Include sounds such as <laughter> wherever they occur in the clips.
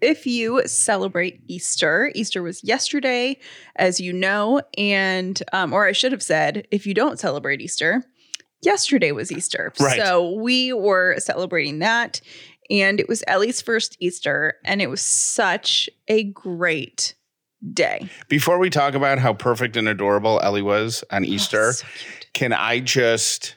If you celebrate Easter, Easter was yesterday, as you know, and um, or I should have said, if you don't celebrate Easter, yesterday was Easter. Right. So we were celebrating that, and it was Ellie's first Easter, and it was such a great day. Before we talk about how perfect and adorable Ellie was on Easter, Oh, so can I just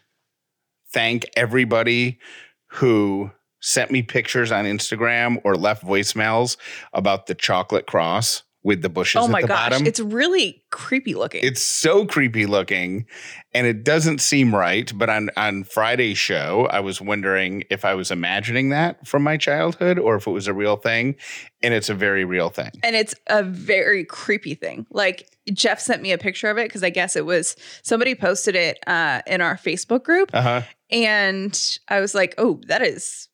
thank everybody who sent me pictures on Instagram or left voicemails about the chocolate cross with the bushes Oh my the gosh, bottom? it's really creepy looking. It's so creepy looking and it doesn't seem right. But on, on Friday's show, I was wondering if I was imagining that from my childhood or if it was a real thing. And it's a very real thing. and it's a very creepy thing. Like Jeff sent me a picture of it because I guess it was somebody posted it uh, in our Facebook group, Uh huh. and I was like, "Oh, that is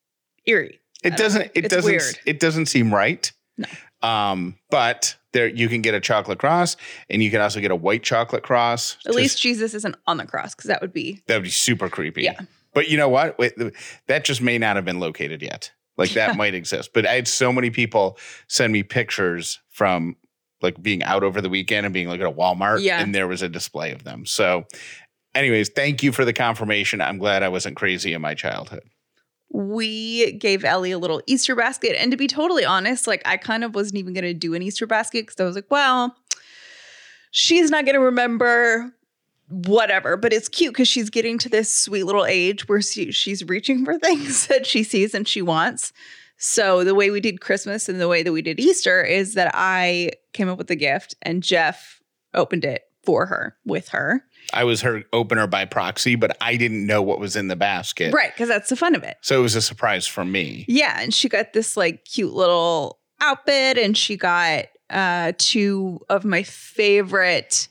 eerie." It doesn't. It doesn't. weird. It doesn't seem right. No. Um, but there you can get a chocolate cross, and you can also get a white chocolate cross. At least Jesus isn't on the cross because that would be that would be super creepy. Yeah. But you know what? Wait, that just may not have been located yet. Like that Yeah. <laughs> might exist. But I had so many people send me pictures from like being out over the weekend and being like at a Walmart, Yeah. and there was a display of them. So, anyways, thank you for the confirmation. I'm glad I wasn't crazy in my childhood. We gave Ellie a little Easter basket. And to be totally honest, like I kind of wasn't even going to do an Easter basket because I was like, well, she's not going to remember whatever. But it's cute because she's getting to this sweet little age where she, she's reaching for <laughs> things that she sees and she wants. So the way we did Christmas and the way that we did Easter is that I came up with the gift and Jeff opened it for her with her. I was her opener by proxy, but I didn't know what was in the basket. Right. Because that's the fun of it. So it was a surprise for me. Yeah, and she got this like cute little outfit and she got uh two of my favorite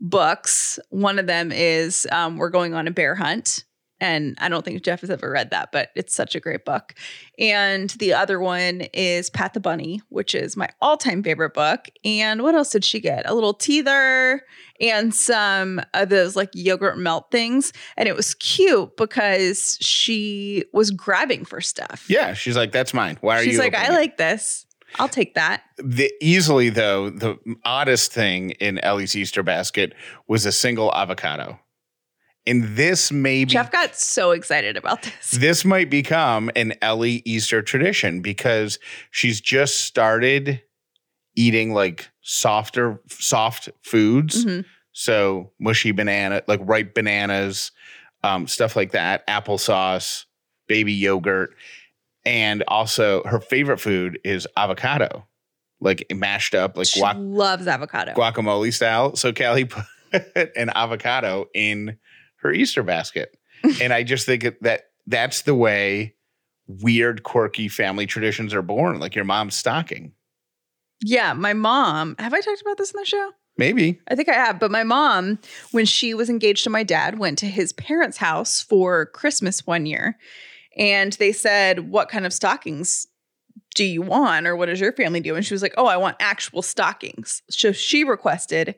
books. One of them is um We're Going on a Bear Hunt. And I don't think Jeff has ever read that, but it's such a great book. And the other one is Pat the Bunny, which is my all-time favorite book. And what else did she get? A little teether and some of those like yogurt melt things. And it was cute because she was grabbing for stuff. Yeah, she's like, "That's mine. Why are She's you?" She's like, I it?" like this. I'll take that. the easily though the oddest thing in Ellie's Easter basket was a single avocado, and this may be Jeff got so excited about this. this might become an Ellie Easter tradition because she's just started eating like softer soft foods. Mhm. So mushy banana, like ripe bananas, um, stuff like that, applesauce, baby yogurt. And also her favorite food is avocado, like mashed up, like she guac- loves avocado. guacamole style. So Callie <laughs> put an avocado in her Easter basket. <laughs> and I just think that that's the way weird, quirky family traditions are born, like your mom's stocking. yeah, my mom. Have I talked about this in the show? Maybe. I think I have. But my mom, when she was engaged to my dad, went to his parents' house for Christmas one year. And they said, What kind of stockings do you want? Or what does your family do? And she was like, Oh, I want actual stockings. So she requested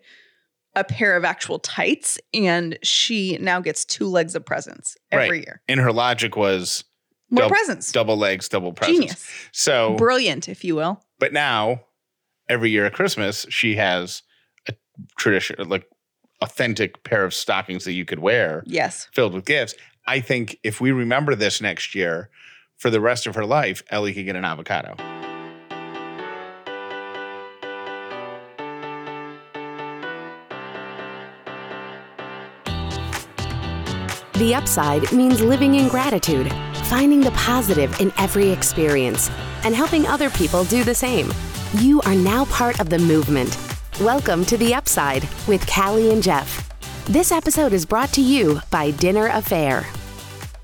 a pair of actual tights. And she now gets two legs of presents every Right. year. And her logic was More Dou- presents. double legs, double presents. Genius. So, Brilliant, if you will. but now every year at Christmas, she has a tradition, like authentic pair of stockings that you could wear Yes. filled with gifts. I think if we remember this next year, for the rest of her life, Ellie could get an avocado. The upside means living in gratitude, finding the positive in every experience, and helping other people do the same. You are now part of the movement. Welcome to The Upside with Callie and Jeff. This episode is brought to you by Dinner A'Fare.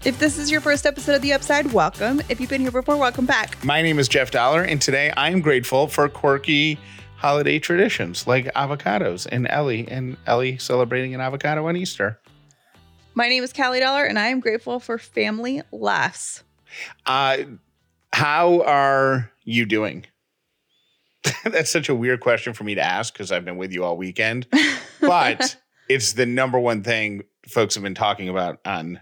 If this is your first episode of The Upside, welcome. If you've been here before, welcome back. My name is Jeff Dauler, and today I'm grateful for quirky holiday traditions like avocados and Ellie, and Ellie celebrating an avocado on Easter. My name is Callie Dauler, and I am grateful for family laughs. Uh, how are you doing? <laughs> That's such a weird question for me to ask because I've been with you all weekend, <laughs> but it's the number one thing folks have been talking about on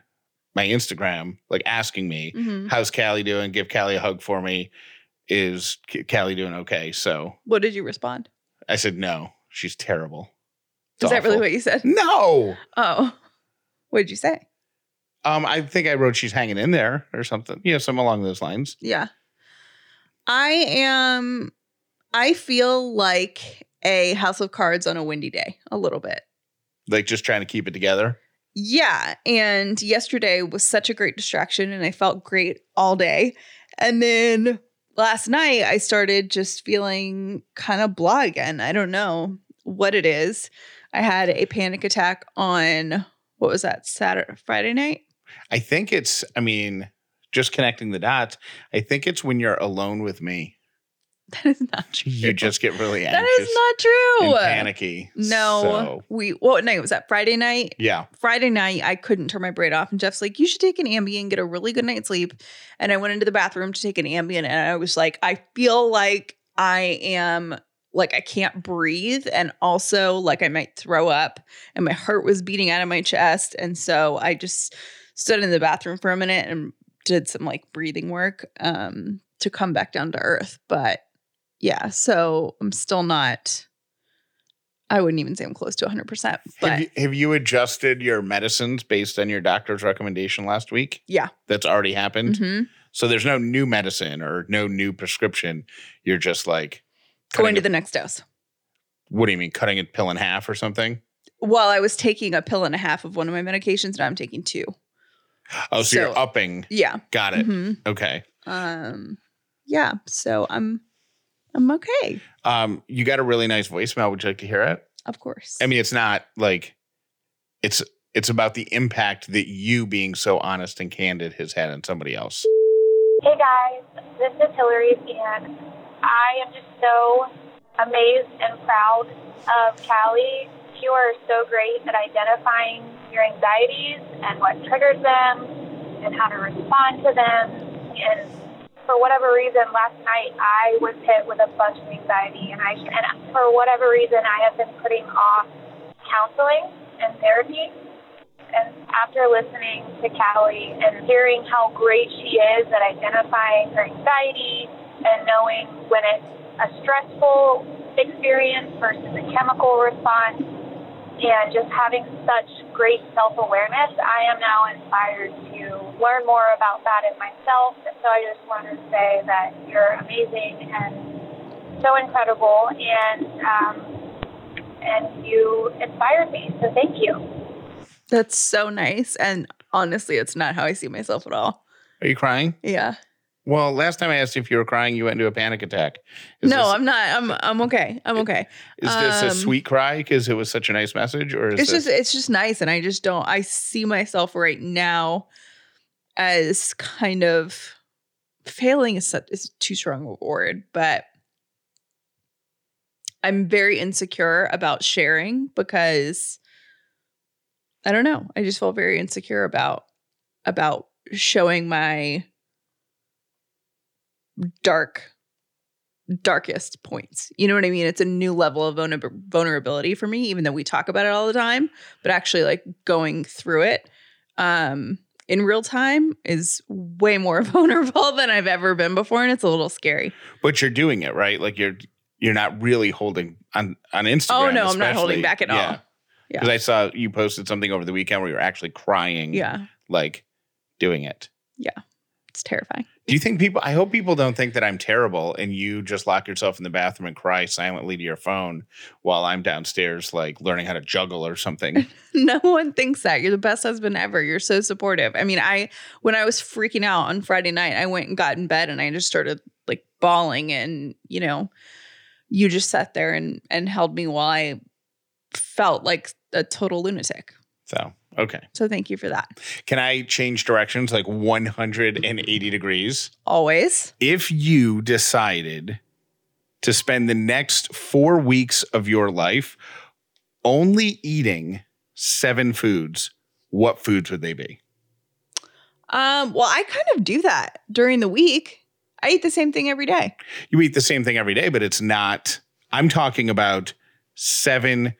my Instagram, like asking me, Mhm. "How's Callie doing? Give Callie a hug for me." is Callie doing okay? So What did you respond? I said, no, she's terrible. It's Is that really what you said? No. Oh, what did you say? Um, I think I wrote she's hanging in there or something. Yeah, something along those lines. Yeah. I am, I feel like a house of cards on a windy day, a little bit. Like just trying to keep it together. Yeah. And yesterday was such a great distraction and I felt great all day. And then last night I started just feeling kind of blah again. I don't know what it is. I had a panic attack on what was that, Saturday, Friday night? I think it's, I mean, just connecting the dots. I think it's when you're alone with me. <laughs> That is not true. You just get really anxious That is not true. panicky. No, So, we what night was that? Friday night. yeah. Friday night, I couldn't turn my brain off, and Jeff's like, "You should take an Ambien, get a really good night's sleep." And I went into the bathroom to take an Ambien, and I was like, "I feel like I am like I can't breathe, and also like I might throw up, and my heart was beating out of my chest." And so I just stood in the bathroom for a minute and did some like breathing work um, to come back down to earth. But yeah, so I'm still not. I wouldn't even say I'm close to 100%. But Have you, have you adjusted your medicines based on your doctor's recommendation last week? Yeah. That's already happened. Mhm. So there's no new medicine or no new prescription. You're just like going to it- the next dose. what do you mean cutting a pill in half or something? Well, I was taking a pill and a half of one of my medications, and I'm taking two. Oh, so, you're upping. Yeah. Got it. Mhm. Okay. Um. Yeah. So I'm, I'm okay. Um, you got a really nice voicemail. Would you like to hear it? Of course. I mean, it's not like it's it's about the impact that you being so honest and candid has had on somebody else. Hey guys, this is Hillary, and I am just so amazed and proud of Callie. You are so great at identifying your anxieties and what triggers them and how to respond to them. And for whatever reason, last night I was hit with a bunch of anxiety, and I and for whatever reason I have been putting off counseling and therapy. And after listening to Callie and hearing how great she is at identifying her anxiety and knowing when it's a stressful experience versus a chemical response, and just having such great self awareness, I am now inspired to learn more about that in myself. So I just want to say that you're amazing and so incredible, and um, and you inspired me. So thank you. That's so nice. And honestly, it's not how I see myself at all. Are you crying? Yeah. Well, last time I asked if you were crying, you went into a panic attack. Is no, this, I'm not. I'm I'm okay. I'm okay. is this a um, sweet cry because it was such a nice message, or is It's this, just it's just nice and I just don't I see myself right now as kind of failing is such is too strong a word, but I'm very insecure about sharing because I don't know. I just felt very insecure about about showing my dark darkest points. You know what I mean? It's a new level of vulnerability for me even though we talk about it all the time, but actually like going through it um in real time is way more <laughs> vulnerable than I've ever been before and it's a little scary. but you're doing it right? Like you're you're not really holding on on Instagram. Oh, no, I'm not holding back at all. Yeah. Yeah. Because I saw you posted something over the weekend where you're actually crying, Yeah. like doing it. Yeah, it's terrifying. Do you think people? I hope people don't think that I'm terrible and you just lock yourself in the bathroom and cry silently to your phone while I'm downstairs, like learning how to juggle or something. <laughs> No one thinks that. You're the best husband ever. You're so supportive. I mean, I when I was freaking out on Friday night, I went and got in bed and I just started like bawling and, you know, you just sat there and and held me while I felt like a total lunatic. so, okay. So thank you for that. Can I change directions like 180 degrees? Always. If you decided to spend the next four weeks of your life only eating seven foods, what foods would they be? Um, well, I kind of do that during the week. I eat the same thing every day. You eat the same thing every day, but it's not. I'm talking about seven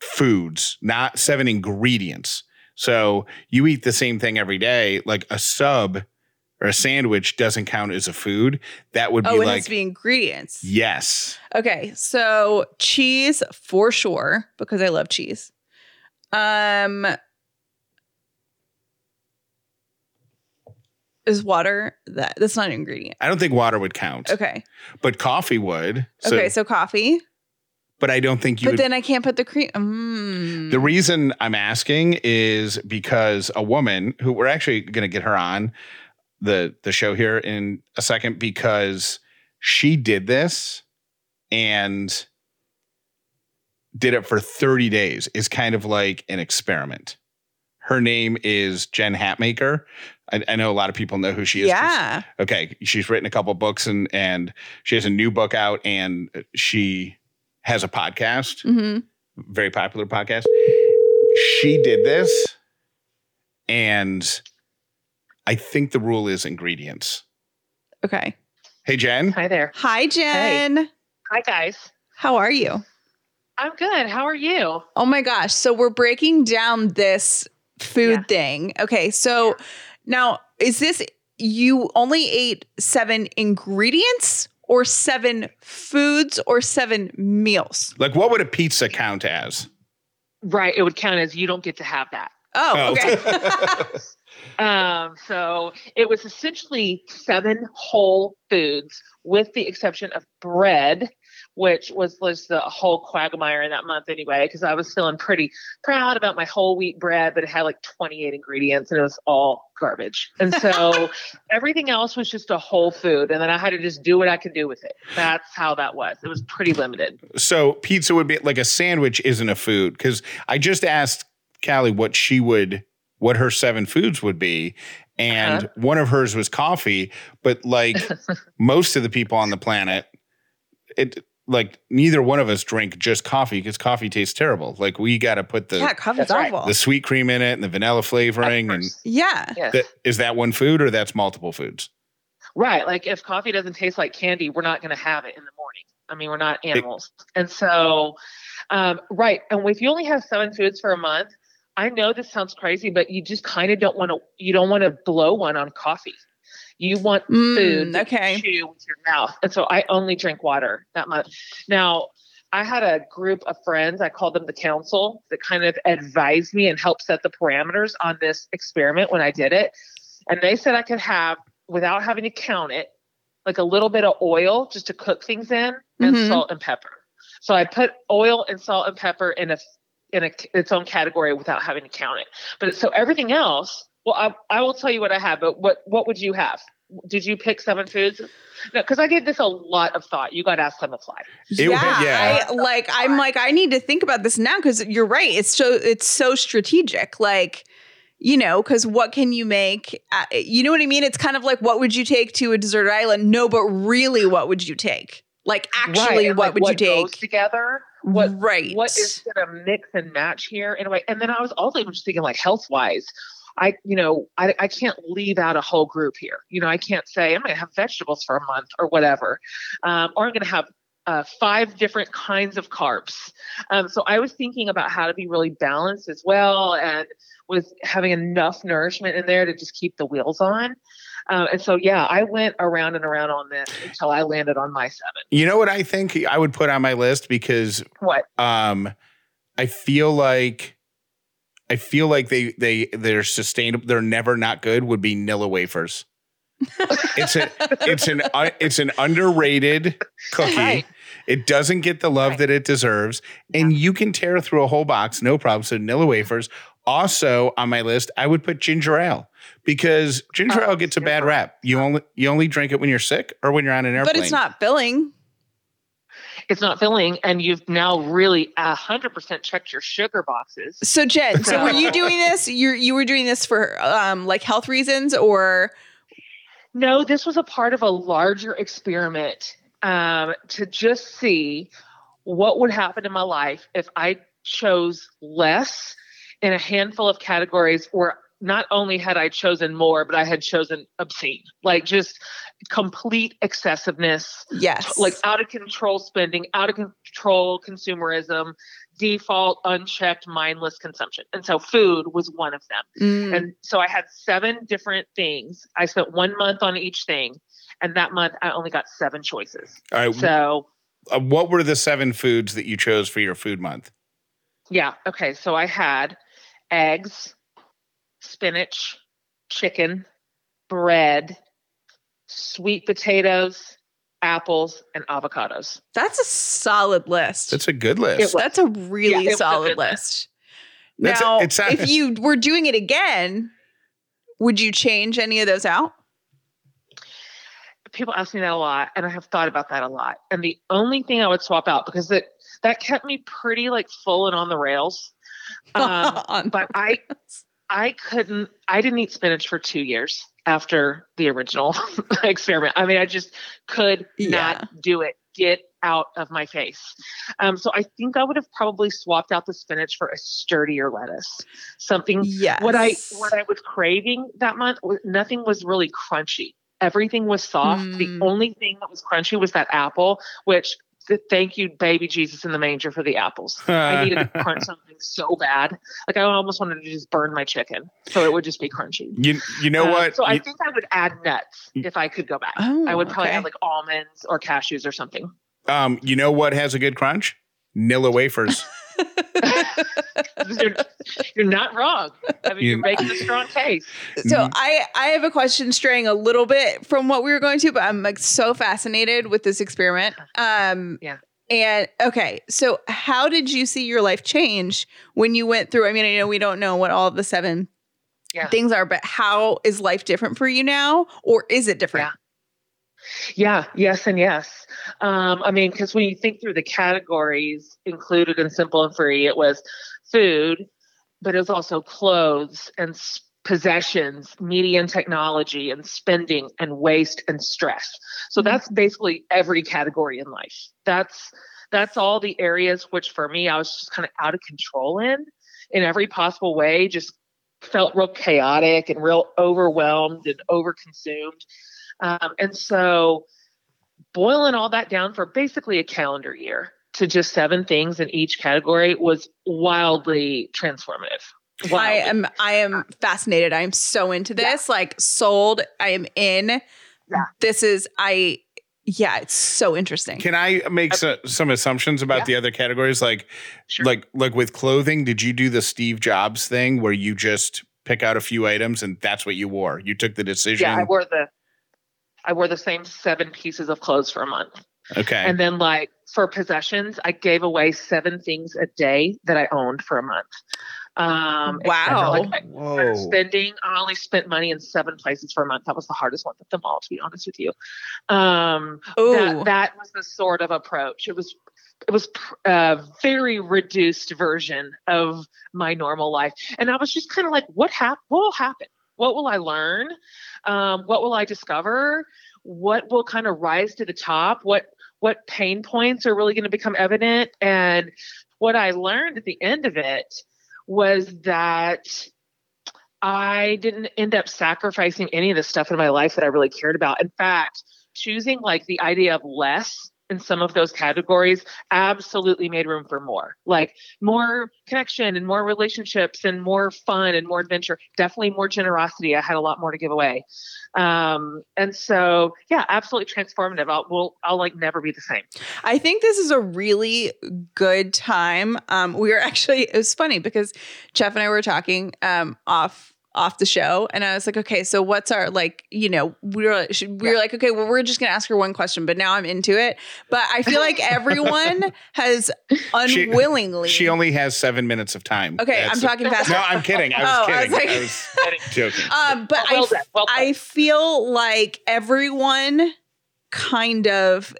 foods, not seven ingredients. So you eat the same thing every day, like a sub or a sandwich doesn't count as a food, that would be Oh, it like has to be ingredients. yes. Okay, so cheese for sure because I love cheese. Um, is water that that's not an ingredient? I don't think water would count, Okay, but coffee would. So, okay, so coffee, but I don't think you but would. then I can't put the cream. Mm. the reason I'm asking is because a woman who we're actually going to get her on the the show here in a second because she did this and did it for 30 days is kind of like an experiment. Her name is Jen Hatmaker. I, I know a lot of people know who she is. yeah, okay she's written a couple books and and she has a new book out and she has a podcast hmm very popular podcast she did this and i think the rule is ingredients okay. hey jen Hi there. Hi, Jen. Hi, guys. How are you? I'm good. How are you? Oh my gosh. So we're breaking down this food Yeah. thing. Okay. So now is this you only ate seven ingredients or seven foods or seven meals? like what would a pizza count as Right. It would count as you don't get to have that. Oh, okay. <laughs> Um, so it was essentially seven whole foods, with the exception of bread, which was was the whole quagmire in that month anyway, because I was feeling pretty proud about my whole wheat bread, but it had like 28 ingredients and it was all garbage. And so <laughs> everything else was just a whole food, and then I had to just do what I could do with it. That's how that was. It was pretty limited. so pizza would be like a sandwich isn't a food because i just asked callie what she would what her seven foods would be and Uh-huh. one of hers was coffee but like <laughs> most of the people on the planet it like neither one of us drink just coffee because coffee tastes terrible like we got to put the yeah, coffee's That's right. awful. the sweet cream in it and the vanilla flavoring and yeah. Yes. that, is that one food or that's multiple foods Right. Like if coffee doesn't taste like candy, we're not going to have it in the morning. I mean, we're not animals. And so, um, right. And if you only have seven foods for a month, I know this sounds crazy, but you just kind of don't want to, you don't want to blow one on coffee. You want Mm, food okay. chew with your mouth. And so I only drink water that much. Now, I had a group of friends, I called them the council, that kind of advised me and helped set the parameters on this experiment when I did it. And they said I could have, without having to count it, like a little bit of oil just to cook things in and Mhm. salt and pepper. So I put oil and salt and pepper in a in a, its own category without having to count it. But so everything else, well, I, I will tell you what I have. But what what would you have? Did you pick seven foods? No, because I gave this a lot of thought. You got to ask on the fly. It yeah, yeah. I, like I'm like I need to think about this now because you're right. It's so it's so strategic. Like you know, because what can you make? Uh, you know what I mean? It's kind of like what would you take to a desert island? No, but really, what would you take? Like actually, Right, what like, would you goes take? together? What right? what is going to mix and match here in a way? And then I was also even just thinking like health wise. I, you know, I, I can't leave out a whole group here. You know, I can't say I'm going to have vegetables for a month or whatever, um, or I'm going to have uh, five different kinds of carbs. Um, so I was thinking about how to be really balanced as well, and with having enough nourishment in there to just keep the wheels on. Um, and so, yeah, I went around and around on this until I landed on my seven. you know what i think i would put on my list because What? um i feel like i feel like they they they're sustainable they're never not good would be nilla wafers. It's a it's an uh, it's an underrated cookie. Right. it doesn't get the love Right. that it deserves. And you can tear through a whole box no problem so nilla wafers. Also on my list i would put ginger ale because ginger Oh, ale gets a bad rap. You only you only drink it when you're sick or when you're on an airplane but it's not filling. It's not filling and you've now really a hundred percent checked your sugar boxes. So Jen, so were you <laughs> doing this? You you were doing this for um like health reasons or No, this was a part of a larger experiment um, to just see what would happen in my life if I chose less in a handful of categories or not only had I chosen more, but I had chosen obscene, like just complete excessiveness, yes, like out of control spending, out of control consumerism, default, unchecked, mindless consumption. And so food was one of them. Mm. And so I had seven different things. I spent one month on each thing. And that month I only got seven choices. All right. So uh, what were the seven foods that you chose for your food month? yeah. Okay. So I had eggs, spinach, chicken, bread, sweet potatoes, apples, and avocados. That's a solid list. That's a good list. That's a really Yeah, it was a solid list. That's a- now, it's a- if you were doing it again, would you change any of those out? people ask me that a lot and i have thought about that a lot and the only thing i would swap out because it that kept me pretty like full and on the rails <laughs> um, On- but i i couldn't i didn't eat spinach for two years after the original <laughs> experiment i mean i just could Yeah. not do it get out of my face um, so i think i would have probably swapped out the spinach for a sturdier lettuce something yes. what I what I was craving that month was nothing was really crunchy. Everything was soft. Mm. The only thing that was crunchy was that apple, which thank you, baby Jesus in the manger for the apples. <laughs> I needed to crunch something so bad. Like I almost wanted to just burn my chicken so it would just be crunchy. You you know Um, what? So I think I would add nuts if I could go back. Oh, I would probably okay. add like almonds or cashews or something. um, you know what has a good crunch? Nilla wafers. <laughs> <laughs> you're, you're not wrong. I mean, You- you're making a strong case. <laughs> So Mhm. I I have a question straying a little bit from what we were going to, but I'm like so fascinated with this experiment. Um Yeah. And okay, so how did you see your life change when you went through? I mean, I know we don't know what all of the seven Yeah. things are, but how is life different for you now, or is it different? Yeah, yes, and yes. Um, I mean, because when you think through the categories included in Simple and Free, it was food, but it was also clothes and possessions, media and technology, and spending and waste and stress. So Mhm. that's basically every category in life. That's that's all the areas which, for me, I was just kind of out of control in, in every possible way. Just felt real chaotic and real overwhelmed and overconsumed. Um, and so, boiling all that down for basically a calendar year to just seven things in each category was wildly transformative. I am I am fascinated. I am so into this. Like sold. I am in. Yeah. This is I yeah, it's so interesting. Can I make so, some assumptions about Yeah. the other categories? Like, Sure. like, like with clothing, did you do the Steve Jobs thing where you just pick out a few items and that's what you wore? You took the decision. yeah, I wore the I wore the same seven pieces of clothes for a month. okay. And then like for possessions, I gave away seven things a day that I owned for a month. Um. Wow. Like, Whoa. spending i only spent money in seven places for a month that was the hardest one of them all to be honest with you um Ooh. that, that was the sort of approach it was it was pr- a very reduced version of my normal life and i was just kind of like what hap- what will happen what will i learn? Um, what will i discover? What will kind of rise to the top? What what pain points are really going to become evident? And what i learned at the end of it was that I didn't end up sacrificing any of the stuff in my life that I really cared about. In fact, choosing like the idea of less in some of those categories absolutely made room for more. Like more connection and more relationships and more fun and more adventure. Definitely more generosity. I had a lot more to give away. Um, and so yeah, absolutely transformative. I'll will I'll like never be the same. I think this is a really good time. Um, we were actually it was funny because Jeff and I were talking um off off the show and I was like, okay, so what's our like, you know, we were should- we were like, okay, well, we're just gonna ask her one question, but now I'm into it. But I feel like <laughs> everyone has unwillingly She only has seven minutes of time. Okay, That's- I'm talking fast. No, I'm kidding. I was <laughs> Oh, I was kidding. I was, <laughs> joking. Um, but Well I, done, well done. I feel like everyone kind of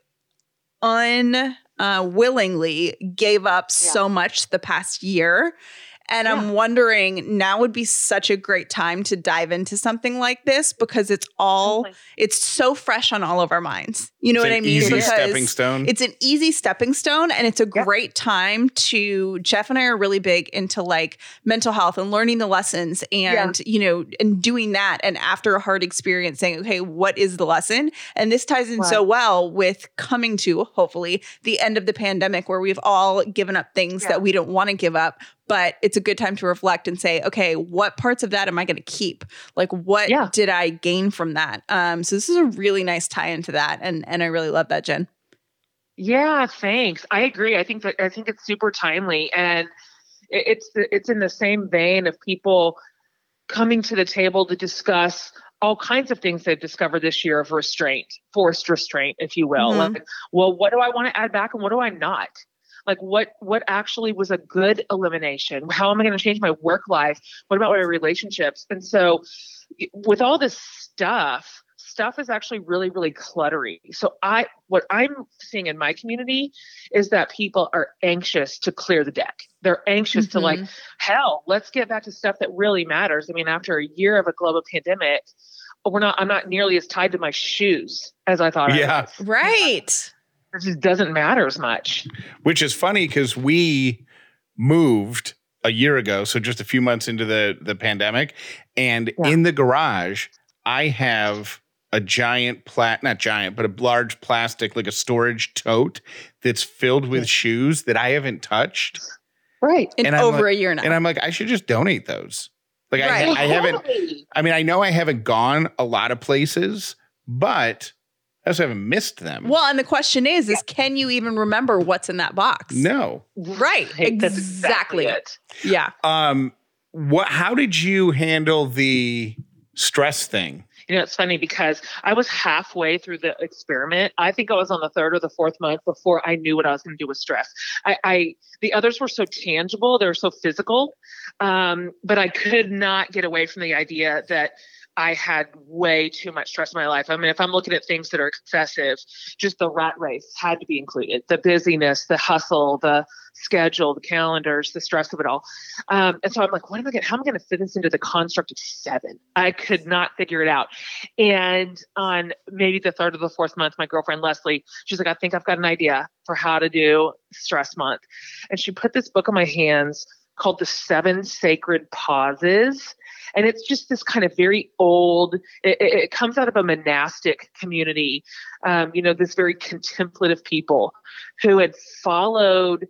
unwillingly gave up so much the past year. And I'm wondering now would be such a great time to dive into something like this because it's all, it's so fresh on all of our minds. You know It's what an I mean? Easy stepping stone. It's an easy stepping stone and it's a Yep. great time to Jeff and I are really big into like mental health and learning the lessons and you know and doing that and after a hard experience saying okay what is the lesson and this ties in so well with coming to hopefully the end of the pandemic where we've all given up things Yeah. that we don't want to give up but it's a good time to reflect and say okay what parts of that am I going to keep like what Yeah. did I gain from that um so this is a really nice tie into that and and I really love that Jen Yeah, thanks. I agree. I think that I think it's super timely, and it, it's it's in the same vein of people coming to the table to discuss all kinds of things they've discovered this year of restraint, forced restraint, if you will. Mhm. Like, well, what do I want to add back, and what do I not? Like, what what actually was a good elimination? How am I going to change my work life? What about my relationships? And so, with all this stuff stuff is actually really really cluttery so i what i'm seeing in my community is that people are anxious to clear the deck they're anxious to like mm-hmm. hell let's get back to stuff that really matters i mean after a year of a global pandemic we're not i'm not nearly as tied to my shoes as i thought I Yeah. was. right it just doesn't matter as much which is funny because we moved a year ago, so just a few months into the the pandemic, and Yeah. in the garage, I have a giant plat not giant, but a large plastic like a storage tote that's filled with shoes that I haven't touched, right in And I'm over like- a year now and I'm like, I should just donate those. Like Right. I, I haven't. I mean, I know I haven't gone a lot of places, but I also haven't missed them. Well, and the question is, is can you even remember what's in that box? no. Right. Exactly. exactly it Yeah. Um. What? How did you handle the stress thing? You know, it's funny because I was halfway through the experiment. I think I was on the third or the fourth month before I knew what I was going to do with stress. I, I the others were so tangible, they were so physical, um, but I could not get away from the idea that I had way too much stress in my life. I mean, if I'm looking at things that are excessive, just the rat race had to be included. The busyness, the hustle, the schedule, the calendars, the stress of it all. Um, and so I'm like, what am I going? To, how am I going to fit this into the construct of seven? I could not figure it out. And on maybe the third or the fourth month, my girlfriend Leslie, she's like, I think I've got an idea for how to do stress month. And she put this book in my hands called The Seven Sacred Pauses. And it's just this kind of very old, it, it- comes out of a monastic community, um, you know, this very contemplative people who had followed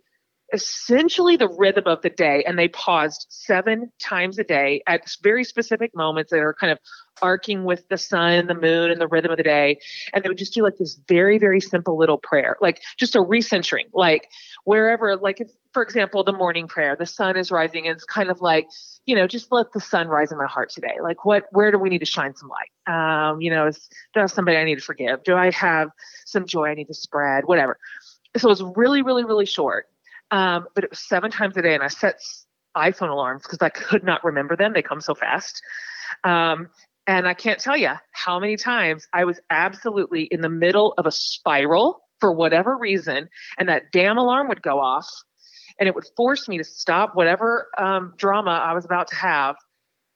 essentially the rhythm of the day and they paused seven times a day at very specific moments that are kind of arcing with the sun and the moon and the rhythm of the day. And they would just do like this very very simple little prayer like just a recentering like wherever like if, for example the morning prayer the sun is rising and it's kind of like you know just let the sun rise in my heart today. Like what where do we need to shine some light? Um you know is have somebody i need to forgive. Do i have some joy i need to spread? Whatever. So it was really really really short um, but it was seven times a day, and I set iPhone alarms because I could not remember them. They come so fast. Um, and I can't tell you how many times I was absolutely in the middle of a spiral for whatever reason, and that damn alarm would go off, and it would force me to stop whatever um, drama I was about to have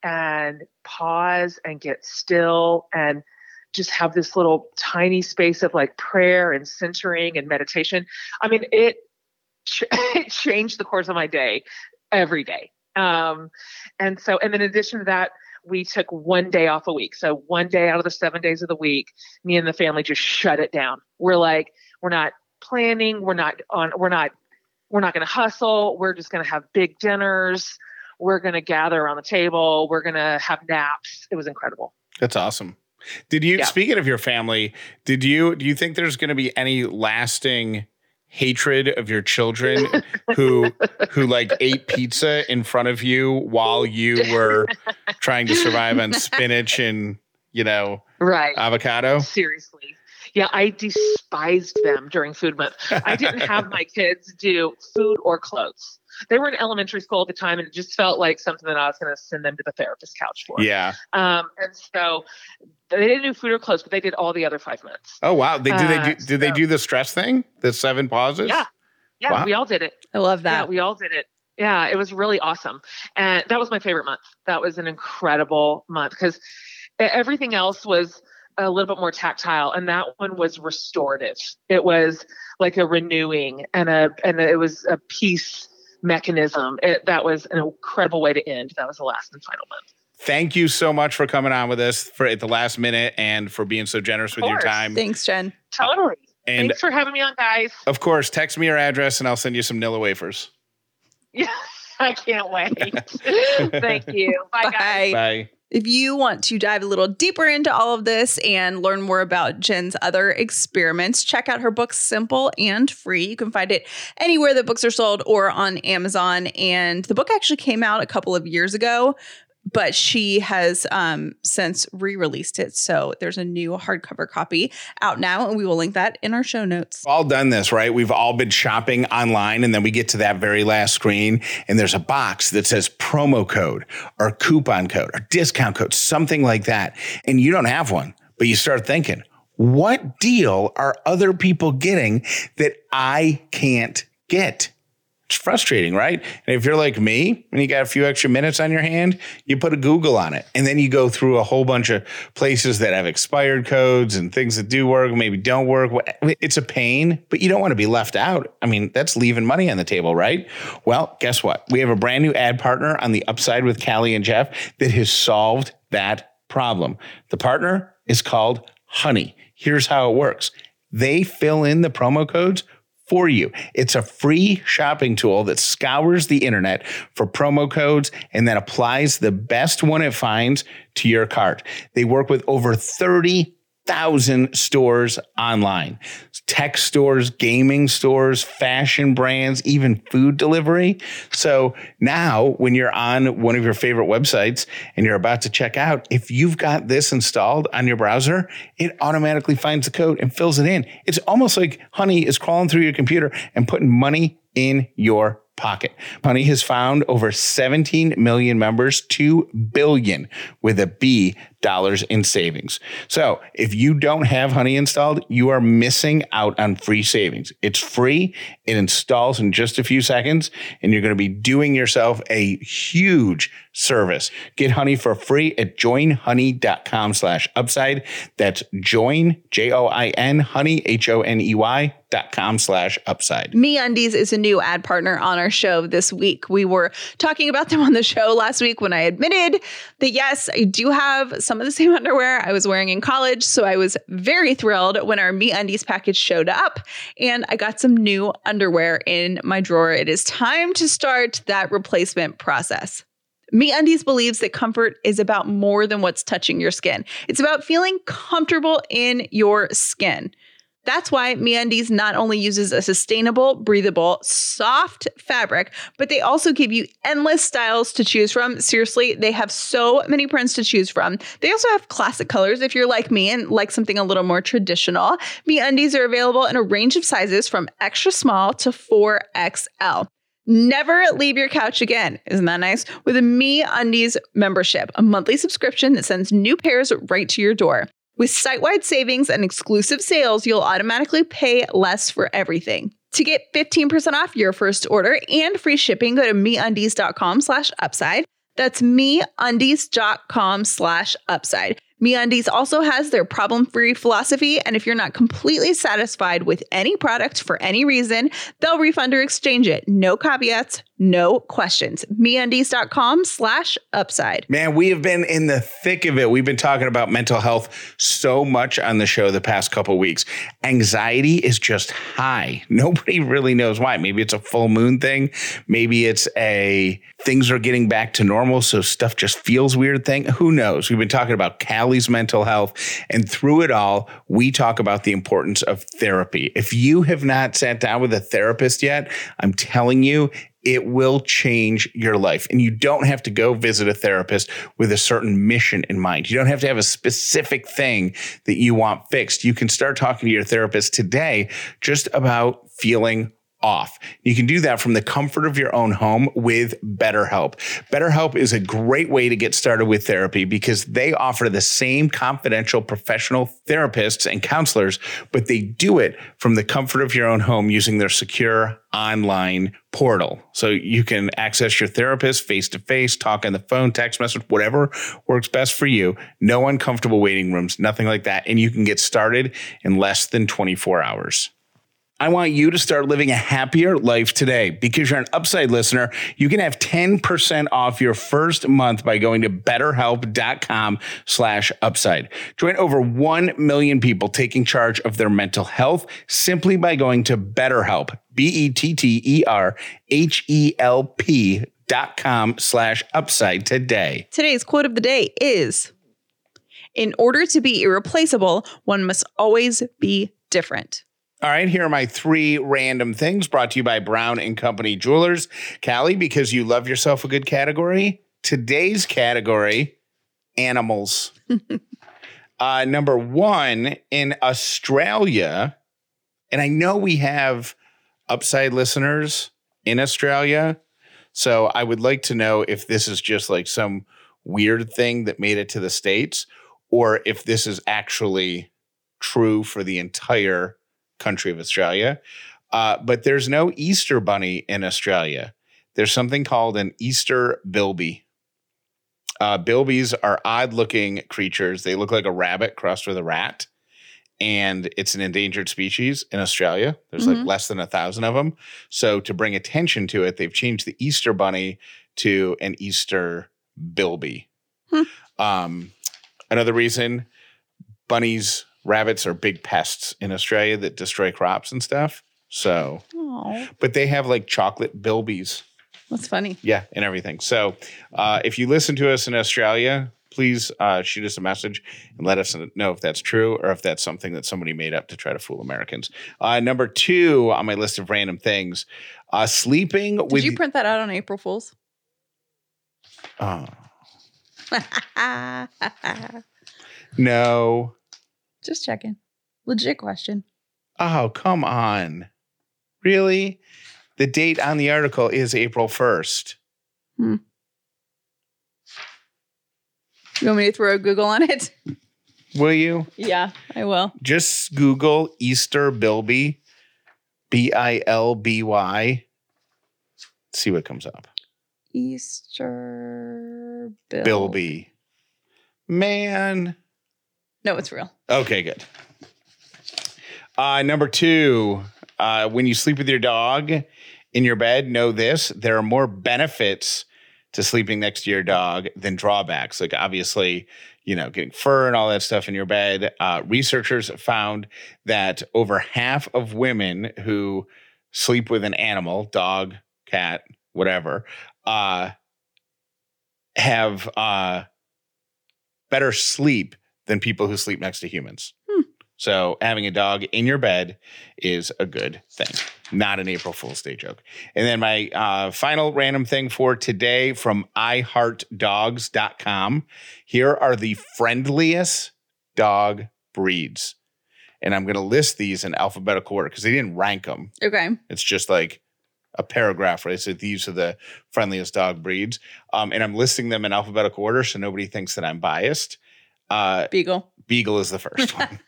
and pause and get still and just have this little tiny space of like prayer and centering and meditation. I mean, it it <laughs> changed the course of my day every day. Um, and so, and in addition to that, we took one day off a week. So one day out of the seven days of the week, me and the family just shut it down. We're like, we're not planning. We're not on. We're not. We're not going to hustle. We're just going to have big dinners. We're going to gather around the table. We're going to have naps. It was incredible. That's awesome. Did you Yeah. speaking of your family, did you do you think there's going to be any lasting hatred of your children who who like <laughs> ate pizza in front of you while you were trying to survive on spinach and, you know, Right. avocado? Seriously. Yeah, I despised them during food month. I didn't have my <laughs> kids do food or clothes. They were in elementary school at the time, and it just felt like something that I was going to send them to the therapist couch for. Yeah. Um, and so they didn't do food or clothes, but they did all the other five months. Oh wow. They do they do Uh, did they do the stress thing? The seven pauses? Yeah. Yeah, Wow. we all did it. I love Yeah, that. we all did it. Yeah, it was really awesome. And that was my favorite month. That was an incredible month because everything else was a little bit more tactile, and that one was restorative. It was like a renewing and a and it was a peace mechanism. It, that was an incredible way to end. That was the last and final month. Thank you so much for coming on with us for at the last minute and for being so generous with your time. Thanks, Jen. Totally. And Thanks for having me on, guys. of course, text me your address and I'll send you some Nilla wafers. <laughs> Yeah, I can't wait. <laughs> Thank you. Bye, guys. Bye. Bye. If you want to dive a little deeper into all of this and learn more about Jen's other experiments, check out her book, Simple and Free. You can find it anywhere that books are sold or on Amazon. And the book actually came out a couple of years ago, but she has um, since re released it. So there's a new hardcover copy out now, and we will link that in our show notes. all done this, right? We've all been shopping online, and then we get to that very last screen, and there's a box that says promo code or coupon code or discount code, something like that. And you don't have one, but you start thinking, what deal are other people getting that I can't get? It's frustrating, right? And if you're like me and you got a few extra minutes on your hand, you put a Google on it. And then you go through a whole bunch of places that have expired codes and things that do work, maybe don't work. It's a pain, but you don't want to be left out. I mean, that's leaving money on the table, right? Well, guess what? We have a brand new ad partner on the upside with Callie and Jeff that has solved that problem. The partner is called Honey. Here's how it works they fill in the promo codes for you. It's a free shopping tool that scours the internet for promo codes and then applies the best one it finds to your cart. They work with over 30,000 stores online tech stores, gaming stores, fashion brands, even food delivery. So now, when you're on one of your favorite websites and you're about to check out, if you've got this installed on your browser, it automatically finds the code and fills it in. It's almost like Honey is crawling through your computer and putting money in your pocket. Honey has found over 17 million members, 2 billion with a B dollars in savings. So if you don't have Honey installed, you are missing out on free savings. It's free. It installs in just a few seconds and you're going to be doing yourself a huge service. Get Honey for free at joinhoney.com slash upside. That's join, J-O-I-N, honey, H-O-N-E-Y dot com slash upside. Me Undies is a new ad partner on our show this week. We were talking about them on the show last week when I admitted that yes, I do have some of the same <laughs> underwear I was wearing in college. So I was very thrilled when our Me Undies package showed up and I got some new underwear in my drawer. It is time to start that replacement process. Me Undies believes that comfort is about more than what's touching your skin. It's about feeling comfortable in your skin. That's why MeUndies not only uses a sustainable, breathable, soft fabric, but they also give you endless styles to choose from. Seriously, they have so many prints to choose from. They also have classic colors if you're like me and like something a little more traditional. MeUndies are available in a range of sizes from extra small to 4XL. Never leave your couch again. Isn't that nice? With a Me Undies membership, a monthly subscription that sends new pairs right to your door. With site wide savings and exclusive sales, you'll automatically pay less for everything. To get 15% off your first order and free shipping, go to meundies.com slash upside. That's meundies.com slash upside. MeUndies also has their problem-free philosophy, and if you're not completely satisfied with any product for any reason, they'll refund or exchange it. No caveats, no questions. MeUndies.com slash upside. Man, we have been in the thick of it. We've been talking about mental health so much on the show the past couple weeks. Anxiety is just high. <laughs> Nobody really knows why. Maybe it's a full moon thing. Maybe it's a things are getting back to normal, so stuff just feels weird thing. Who knows? We've been talking about Callie's mental health, and through it all, we talk about the importance of therapy. If you have not sat down with a therapist yet, I'm telling you, it will change your life. And you don't have to go visit a therapist with a certain mission in mind. You don't have to have a specific thing that you want fixed. You can start talking to your therapist today just about feeling off. You can do that from the comfort of your own home with BetterHelp. BetterHelp is a great way to get started with therapy because they offer the same confidential professional therapists and counselors, but they do it from the comfort of your own home using their secure online portal. So you can access your therapist face to face, talk on the phone, text message, whatever works best for you. No uncomfortable waiting rooms, nothing like that. And you can get started in less than 24 hours. I want you to start living a happier life today. Because you're an Upside listener, you can have 10% off your first month by going to betterhelp.com slash upside. Join over 1 million people taking charge of their mental health simply by going to BetterHelp, B-E-T-T-E-R-H-E-L-P dot com slash upside today. Today's quote of the day is In order to be irreplaceable, one must always be different. All right, here are my three random things brought to you by Brown and Company Jewelers. Callie, because you love yourself a good category. Today's category, animals. <laughs> uh, number one, in Australia, and I know we have upside listeners in Australia. So I would like to know if this is just like some weird thing that made it to the States or if this is actually true for the entire country of Australia. Uh, but there's no Easter bunny in Australia. There's something called an Easter bilby. Uh, bilbies are odd looking creatures. They look like a rabbit crossed with a rat. And it's an endangered species in Australia. There's Mhm. like less than a thousand of them. So, to bring attention to it, they've changed the Easter bunny to an Easter bilby. Hmm. Um, another reason bunnies, rabbits are big pests in Australia that destroy crops and stuff. So, Oh, but they have like chocolate bilbies. that's funny. Yeah, and everything. So, uh, if you listen to us in Australia, please uh, shoot us a message and let us know if that's true or if that's something that somebody made up to try to fool Americans. Uh, number two on my list of random things uh, sleeping Did with. you print that out on April Fool's? Oh, <laughs> no. Just checking. Legit question. Oh, come on. Really? The date on the article is April 1st. Hmm. You want me to throw a Google on it? Will you? Yeah, I will. Just Google Easter Bilby, B I L B Y. See what comes up. Easter. Bilby. Man. No, it's real. Okay, good. Uh, number two, uh, when you sleep with your dog in your bed, know this there are more benefits to sleeping next to your dog than drawbacks. Like, obviously, you know, getting fur and all that stuff in your bed. Uh, researchers found that over half of women who sleep with an animal, dog, cat, whatever, uh, have uh, better sleep than people who sleep next to humans. Hmm. So having a dog in your bed is a good thing, not an April Fool's Day joke. And then my uh, final random thing for today from iHeartDogs.com. Here are the friendliest dog breeds. And I'm going to list these in alphabetical order because they didn't rank them. Okay. It's just like a paragraph where they said these are the friendliest dog breeds. Um, and I'm listing them in alphabetical order so nobody thinks that I'm biased. Uh, Beagle. Beagle is the first <laughs> one.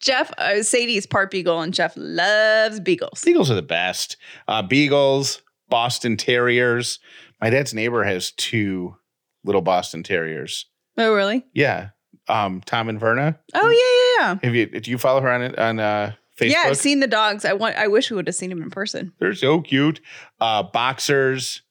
Jeff, uh, Sadie's part Beagle, and Jeff loves Beagles. Beagles are the best. Uh, Beagles, Boston Terriers. My dad's neighbor has two little Boston Terriers. Oh, really? Yeah. Um, Tom and Verna. Oh, yeah, yeah, Have you do you follow her on it on uh. Facebook? Yeah, I've seen the dogs. I want. I wish we would have seen him in person. They're so cute. Uh, boxers,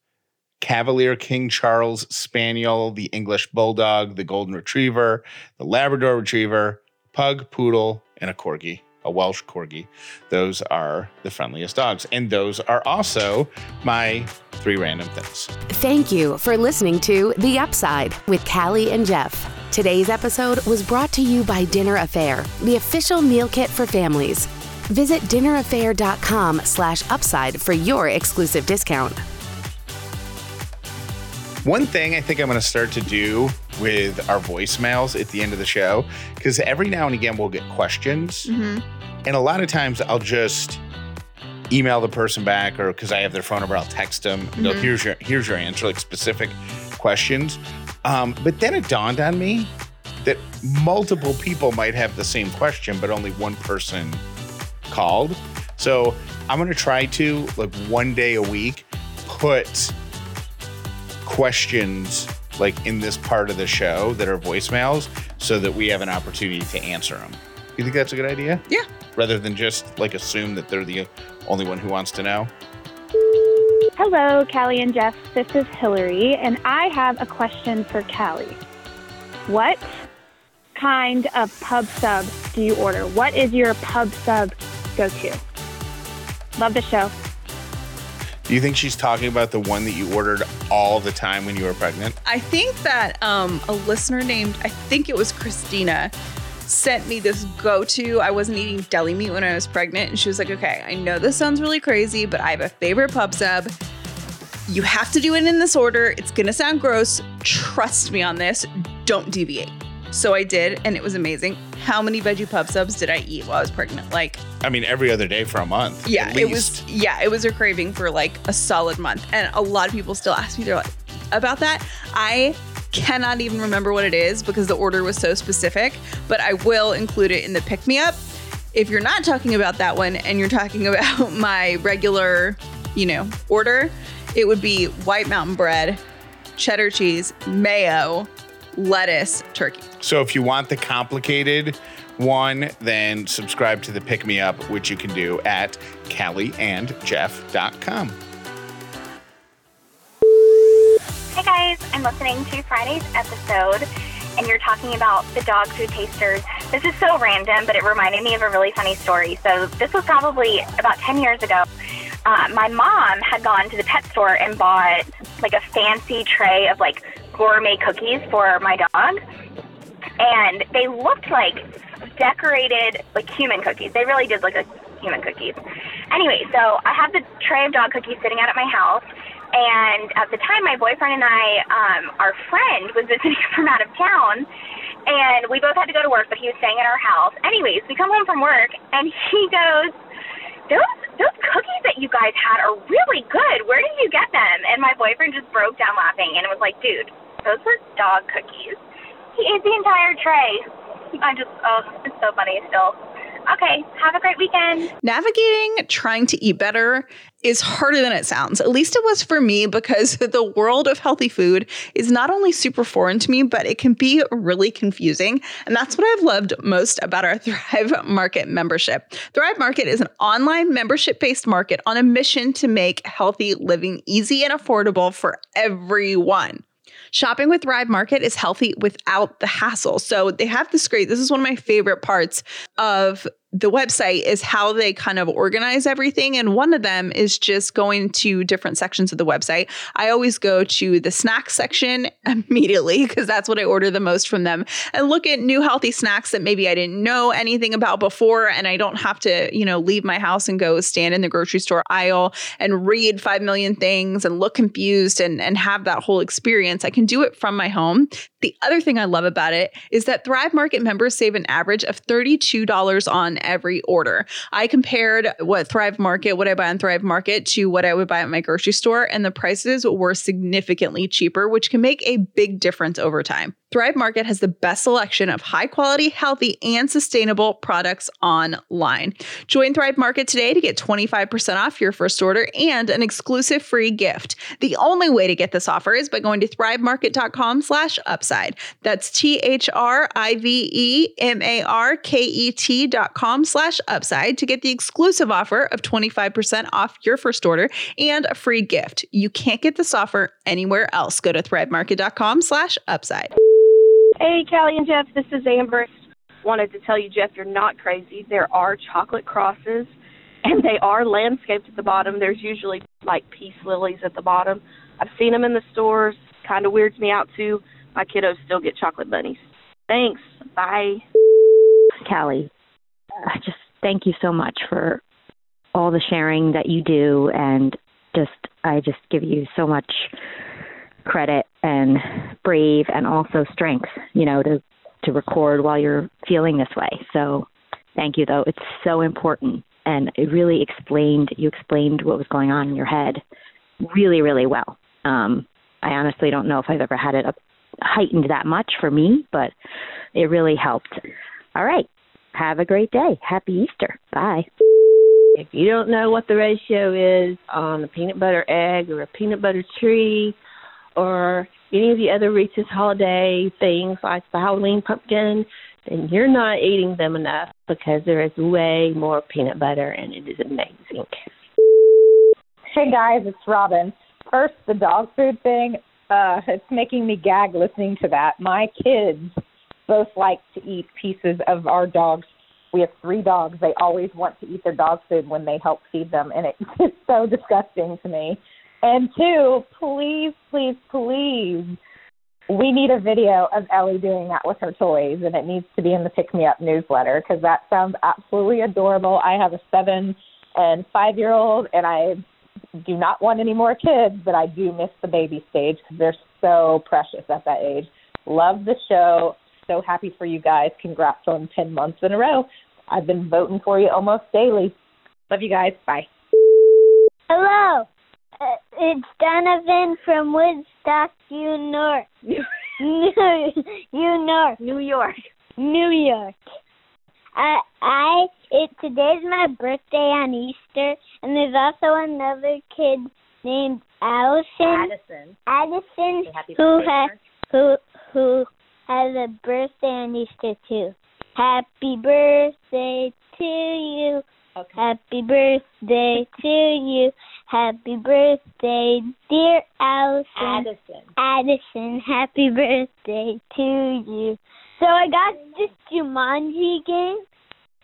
Cavalier King Charles Spaniel, the English Bulldog, the Golden Retriever, the Labrador Retriever, Pug, Poodle, and a Corgi, a Welsh Corgi. Those are the friendliest dogs. And those are also my three random things. Thank you for listening to The Upside with Callie and Jeff. Today's episode was brought to you by Dinner A'Fare, the official meal kit for families. Visit dinnerafare.com slash upside for your exclusive discount. One thing I think I'm going to start to do with our voicemails at the end of the show, because every now and again we'll get questions. Mm-hmm. And a lot of times I'll just email the person back or because I have their phone number, I'll text them. Mhm. here's your here's your answer, like specific questions. Um, but then it dawned on me that multiple people might have the same question, but only one person called. So I'm gonna try to like one day a week put questions like in this part of the show that are voicemails so that we have an opportunity to answer them. You think that's a good idea? Yeah. Rather than just like assume that they're the only one who wants to know. Hello, Callie and Jeff. This is Hillary, and I have a question for Callie. What kind of pub sub do you order? What is your pub sub go to? Love the show. Do you think she's talking about the one that you ordered all the time when you were pregnant? I think that um, a listener named, I think it was Christina, sent me this go to. I wasn't eating deli meat when I was pregnant. And she was like, okay, I know this sounds really crazy, but I have a favorite pub sub. You have to do it in this order. It's going to sound gross. Trust me on this. Don't deviate. So I did, and it was amazing. How many veggie pub subs did I eat while I was pregnant? Like, I mean, every other day for a month. yeah, it was. Yeah, it was a craving for like a solid month, and a lot of people still ask me they're like, about that. I cannot even remember what it is because the order was so specific, but I will include it in the pick me up. If you're not talking about that one and you're talking <laughs> about my regular, you know, order, it would be white mountain bread, cheddar cheese, mayo, lettuce, turkey. So if you want the complicated one, then subscribe to the Pick Me Up, which you can do at callieandjeff.com. Hey guys, I'm listening to Friday's episode, and you're talking about the dog food tasters. This is so random, but it reminded me of a really funny story. So, this was probably about 10 years ago. Uh, my mom had gone to the pet store and bought like a fancy tray of like gourmet cookies for my dog, and they looked like decorated like human cookies. They really did look like human cookies. Anyway, so I have the tray of dog cookies sitting out at my house. And at the time, my boyfriend and I, um, our friend was visiting <laughs> from out of town, and we both had to go to work, but he was staying at our house. Anyways, we come home from work, and he goes, "Those those cookies that you guys had are really good. Where did you get them?" And my boyfriend just broke down laughing and was like, "Dude, those were dog cookies." He ate the entire tray. I just, oh, it's so funny still. Okay, have a great weekend. Navigating trying to eat better is harder than it sounds. At least it was for me because <laughs> the world of healthy food is not only super foreign to me, but it can be really confusing. And that's what I've loved most about our <laughs> Thrive Market membership. Thrive Market is an online membership based market on a mission to make healthy living easy and affordable for everyone. Shopping with Thrive Market is healthy without the hassle. So they have this great, this is one of my favorite parts of the website is how they kind of organize everything. And one of them is just going to different sections of the website. I always go to the snacks section <laughs> immediately because that's what I order the most from them and look at new healthy snacks that maybe I didn't know anything about before. And I don't have to, you know, leave my house and go stand in the grocery store aisle and read 5 million things and look confused and, and have that whole experience. I can do it from my home. The other thing I love about it is that Thrive Market members save an average of $32 on every order. I compared what Thrive Market, what I buy on Thrive Market to what I would buy at my grocery store, and the prices were significantly cheaper, which can make a big difference over time. Thrive Market has the best selection of high quality, healthy, and sustainable products online. Join Thrive Market today to get 25% off your first order and an exclusive free gift. The only way to get this offer is by going to thrivemarket.com slash upside. That's T-H-R-I-V-E-M-A-R-K-E-T dot com slash upside to get the exclusive offer of 25% off your first order and a free gift. You can't get this offer anywhere else. Go to thrivemarket.com slash upside. Hey, Callie and Jeff, this is Amber. Wanted to tell you, Jeff, you're not crazy. There are chocolate crosses, and they are landscaped at the bottom. There's usually like peace lilies at the bottom. I've seen them in the stores. Kind of weirds me out too. My kiddos still get chocolate bunnies. Thanks. Bye. Callie, I just thank you so much for all the sharing that you do, and just I just give you so much credit and brave and also strength, you know, to to record while you're feeling this way. So thank you though. It's so important and it really explained you explained what was going on in your head really really well. Um, I honestly don't know if I've ever had it up, heightened that much for me, but it really helped. All right. Have a great day. Happy Easter. Bye. If you don't know what the ratio is on a peanut butter egg or a peanut butter tree or any of the other Reese's holiday things like the Halloween pumpkin, then you're not eating them enough because there is way more peanut butter and it is amazing. Hey guys, it's Robin. First, the dog food thing. Uh, it's making me gag listening to that. My kids both like to eat pieces of our dogs. We have three dogs. They always want to eat their dog food when they help feed them, and it's <laughs> so disgusting to me. And two, please, please, please, we need a video of Ellie doing that with her toys, and it needs to be in the Pick Me Up newsletter because that sounds absolutely adorable. I have a seven and five year old, and I do not want any more kids, but I do miss the baby stage because they're so precious at that age. Love the show. So happy for you guys. Congrats on 10 months in a row. I've been voting for you almost daily. Love you guys. Bye. Hello. Uh, it's Donovan from Woodstock, New York. <laughs> New York. New York. New York. I, I, it today's my birthday on Easter, and there's also another kid named Allison. Addison. Addison, who has who who has a birthday on Easter too. Happy birthday to you. Okay. Happy birthday to you. Happy birthday, dear Allison. Addison. Addison, happy birthday to you. So I got this Jumanji game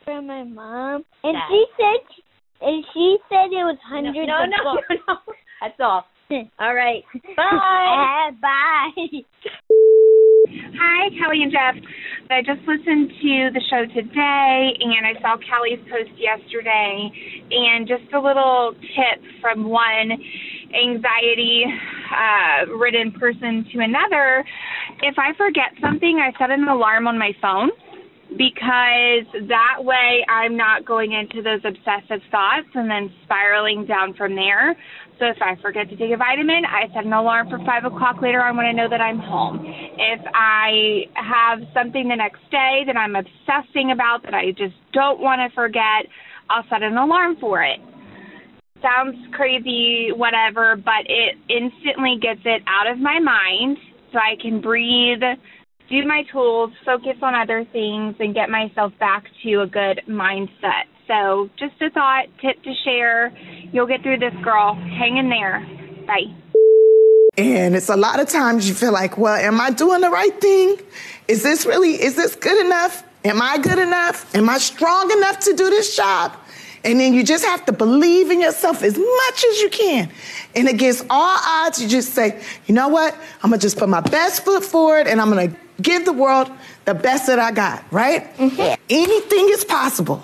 from my mom, and she said, and she said it was No, hundreds no, of no, books. no. That's all. <laughs> All right. <laughs> Bye. Bye. <laughs> Hi, Callie and Jeff. I just listened to the show today and I saw Callie's post yesterday and just a little tip from one anxiety uh, ridden person to another. If I forget something, I set an alarm on my phone because that way I'm not going into those obsessive thoughts and then spiraling down from there. So if I forget to take a vitamin, I set an alarm for five o'clock later on when I know that I'm home. If I have something the next day that I'm obsessing about that I just don't want to forget, I'll set an alarm for it. Sounds crazy, whatever, but it instantly gets it out of my mind so I can breathe, do my tools, focus on other things, and get myself back to a good mindset. So, just a thought, tip to share. You'll get through this, girl. Hang in there. Bye. And it's a lot of times you feel like, well, am I doing the right thing? Is this really, is this good enough? Am I good enough? Am I strong enough to do this job? And then you just have to believe in yourself as much as you can. And against all odds, you just say, you know what? I'm gonna just put my best foot forward and I'm gonna give the world the best that I got, right? Mm-hmm. Anything is possible